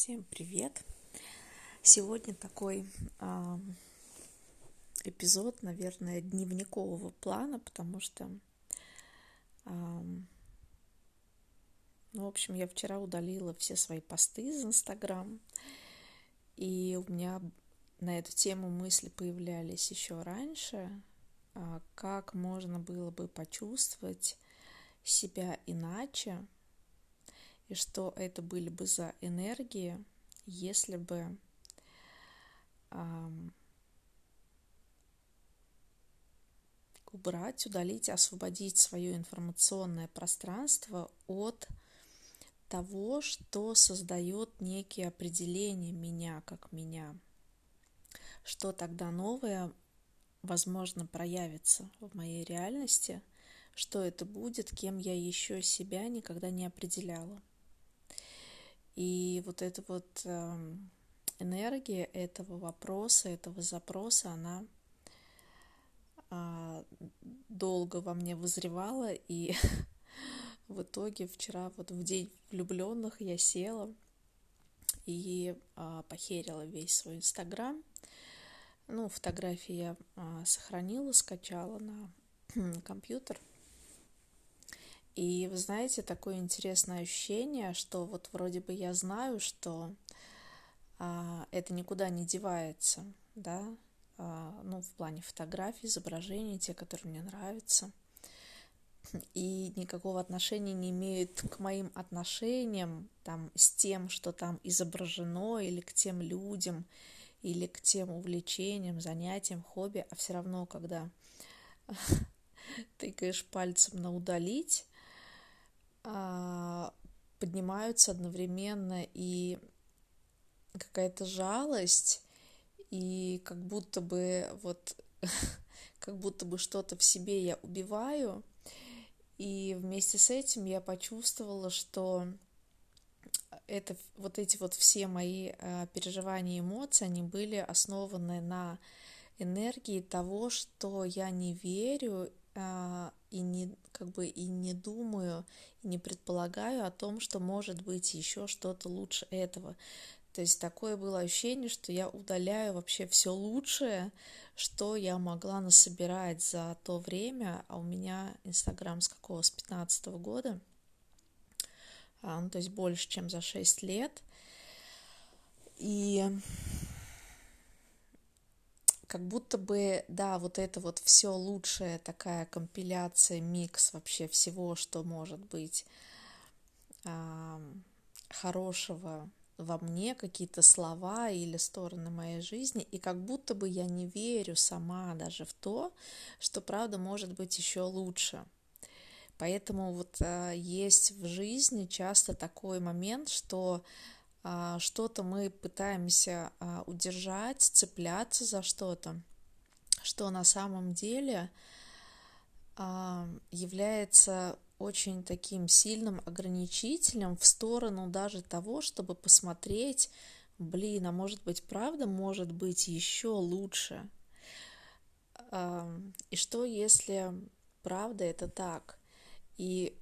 Всем привет! Сегодня такой э, эпизод, наверное, дневникового плана, потому что, э, ну, в общем, я вчера удалила все свои посты из Инстаграм, и у меня на эту тему мысли появлялись еще раньше, э, как можно было бы почувствовать себя иначе, и что это были бы за энергии, если бы эм, убрать, удалить, освободить свое информационное пространство от того, что создает некие определения меня как меня, что тогда новое, возможно, проявится в моей реальности, что это будет, кем я еще себя никогда не определяла. И вот эта вот эм, энергия этого вопроса, этого запроса, она а, долго во мне вызревала, и в итоге вчера вот в день влюбленных я села и а, похерила весь свой инстаграм. Ну, фотографии я а, сохранила, скачала на компьютер. И вы знаете, такое интересное ощущение, что вот вроде бы я знаю, что а, это никуда не девается, да, а, ну, в плане фотографий, изображений, те, которые мне нравятся, и никакого отношения не имеют к моим отношениям там с тем, что там изображено, или к тем людям, или к тем увлечениям, занятиям, хобби, а все равно, когда тыкаешь пальцем на удалить, поднимаются одновременно и какая-то жалость, и как будто бы вот как будто бы что-то в себе я убиваю, и вместе с этим я почувствовала, что это вот эти вот все мои э, переживания и эмоции, они были основаны на энергии того, что я не верю а, и не как бы и не думаю, и не предполагаю о том, что может быть еще что-то лучше этого. То есть такое было ощущение, что я удаляю вообще все лучшее, что я могла насобирать за то время, а у меня Инстаграм с какого, с 15 -го года, а, ну, то есть больше, чем за 6 лет. И как будто бы, да, вот это вот все лучшая такая компиляция, микс вообще всего, что может быть э, хорошего во мне, какие-то слова или стороны моей жизни, и как будто бы я не верю сама даже в то, что правда может быть еще лучше. Поэтому вот э, есть в жизни часто такой момент, что а, что-то мы пытаемся а, удержать, цепляться за что-то, что на самом деле а, является очень таким сильным ограничителем в сторону даже того, чтобы посмотреть, блин, а может быть правда, может быть еще лучше. И что если правда это так? И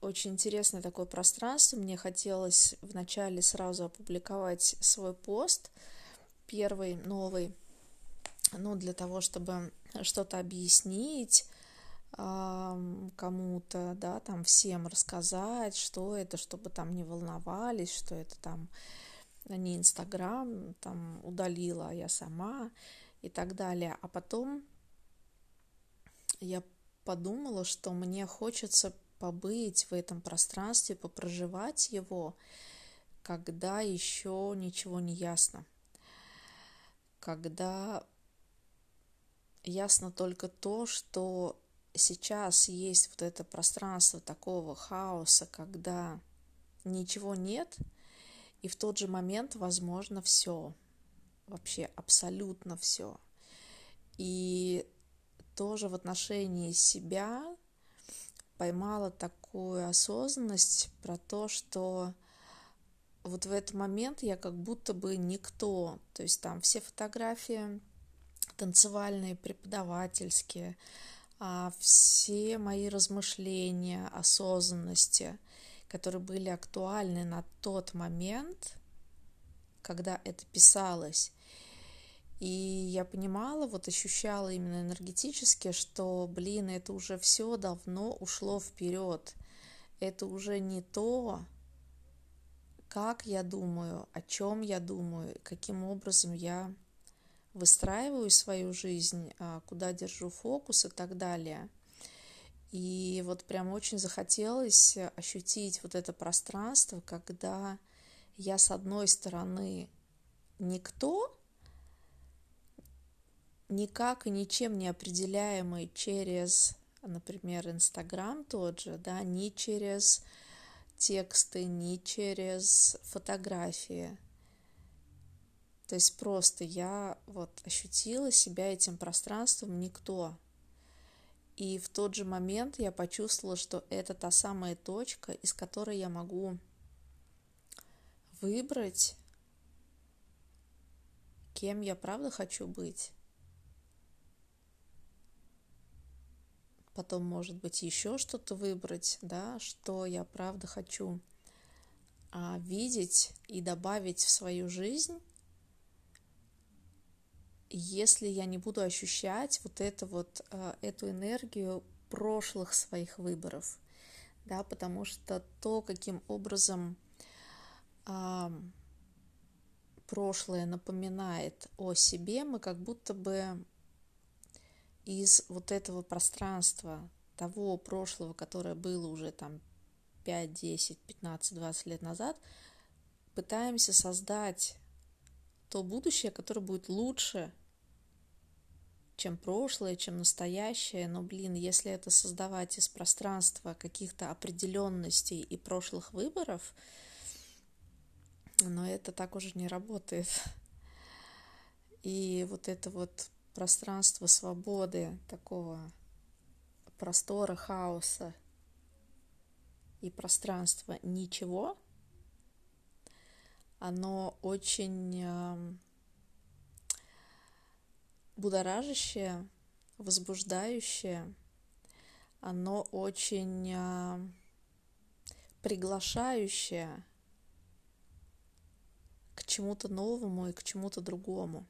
очень интересное такое пространство. Мне хотелось вначале сразу опубликовать свой пост, первый, новый, ну, для того, чтобы что-то объяснить кому-то, да, там всем рассказать, что это, чтобы там не волновались, что это там не Инстаграм, там удалила я сама и так далее. А потом я подумала, что мне хочется побыть в этом пространстве, попроживать его, когда еще ничего не ясно, когда ясно только то, что сейчас есть вот это пространство такого хаоса, когда ничего нет, и в тот же момент возможно все, вообще абсолютно все. И тоже в отношении себя поймала такую осознанность про то, что вот в этот момент я как будто бы никто. То есть там все фотографии танцевальные, преподавательские, а все мои размышления, осознанности, которые были актуальны на тот момент, когда это писалось. И я понимала, вот ощущала именно энергетически, что, блин, это уже все давно ушло вперед. Это уже не то, как я думаю, о чем я думаю, каким образом я выстраиваю свою жизнь, а, куда держу фокус и так далее. И вот прям очень захотелось ощутить вот это пространство, когда я с одной стороны никто, никак и ничем не определяемый через, например, Инстаграм тот же, да, ни через тексты, ни через фотографии. То есть просто я вот ощутила себя этим пространством никто. И в тот же момент я почувствовала, что это та самая точка, из которой я могу выбрать, кем я правда хочу быть. Потом, может быть, еще что-то выбрать, да, что я правда хочу а, видеть и добавить в свою жизнь, если я не буду ощущать вот это вот а, эту энергию прошлых своих выборов, да, потому что то, каким образом а, прошлое напоминает о себе, мы как будто бы из вот этого пространства, того прошлого, которое было уже там 5, 10, 15, 20 лет назад, пытаемся создать то будущее, которое будет лучше, чем прошлое, чем настоящее. Но, блин, если это создавать из пространства каких-то определенностей и прошлых выборов, но это так уже не работает. И вот это вот пространство свободы, такого простора, хаоса и пространства ничего, оно очень эм, будоражащее, возбуждающее, оно очень эм, приглашающее к чему-то новому и к чему-то другому.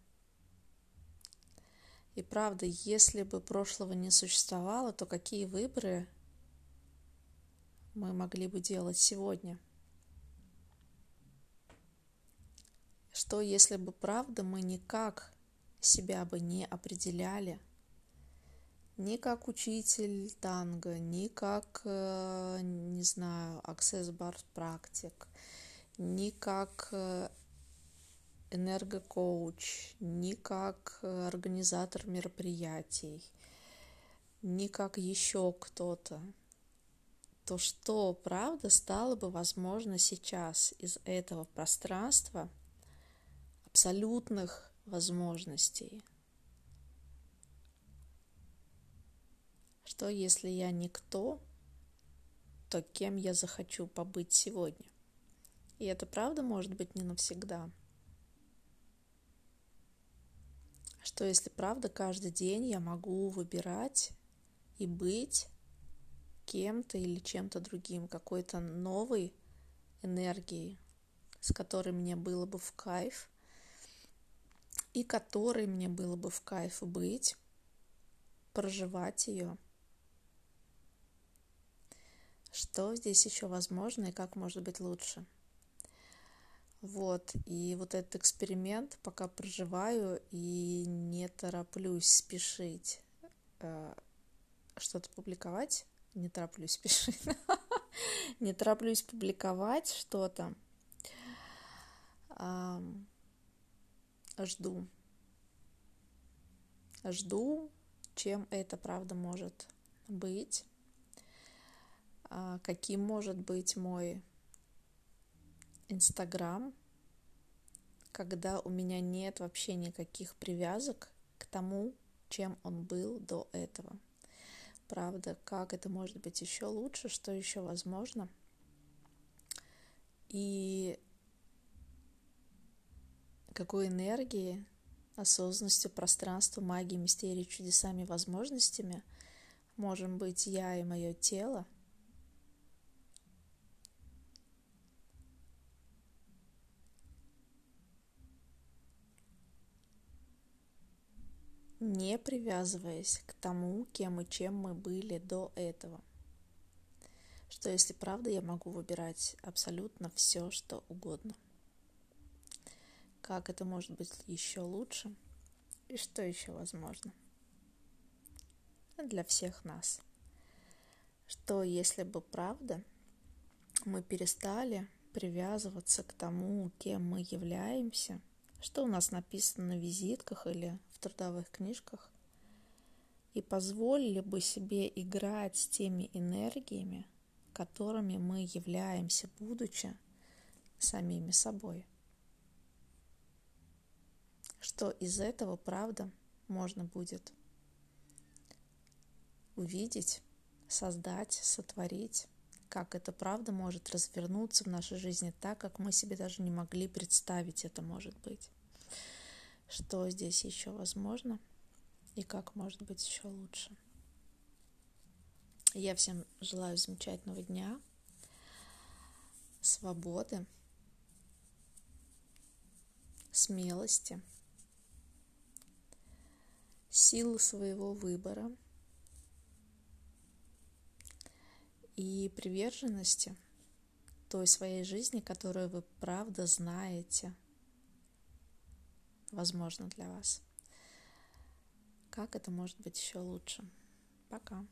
И правда, если бы прошлого не существовало, то какие выборы мы могли бы делать сегодня? Что если бы правда мы никак себя бы не определяли, ни как учитель танго, ни как, э, не знаю, access bar практик, ни как э, энергокоуч, ни как организатор мероприятий, ни как еще кто-то, то что, правда, стало бы возможно сейчас из этого пространства абсолютных возможностей? Что, если я никто, то кем я захочу побыть сегодня? И это правда может быть не навсегда – что если правда каждый день я могу выбирать и быть кем-то или чем-то другим, какой-то новой энергией, с которой мне было бы в кайф, и которой мне было бы в кайф быть, проживать ее. Что здесь еще возможно и как может быть лучше? Вот, и вот этот эксперимент пока проживаю и не тороплюсь спешить э, что-то публиковать, не тороплюсь спешить, не тороплюсь публиковать что-то, жду, жду, чем это правда может быть, а, каким может быть мой Инстаграм, когда у меня нет вообще никаких привязок к тому, чем он был до этого. Правда, как это может быть еще лучше, что еще возможно. И какой энергии, осознанностью, пространства, магией, мистерией, чудесами, возможностями можем быть я и мое тело – не привязываясь к тому, кем и чем мы были до этого. Что если правда, я могу выбирать абсолютно все, что угодно. Как это может быть еще лучше? И что еще возможно? Для всех нас. Что если бы правда мы перестали привязываться к тому, кем мы являемся, что у нас написано на визитках или в трудовых книжках, и позволили бы себе играть с теми энергиями, которыми мы являемся, будучи самими собой. Что из этого, правда, можно будет увидеть, создать, сотворить как это правда может развернуться в нашей жизни так, как мы себе даже не могли представить это может быть. Что здесь еще возможно и как может быть еще лучше. Я всем желаю замечательного дня, свободы, смелости, силы своего выбора – и приверженности той своей жизни, которую вы правда знаете, возможно, для вас. Как это может быть еще лучше? Пока.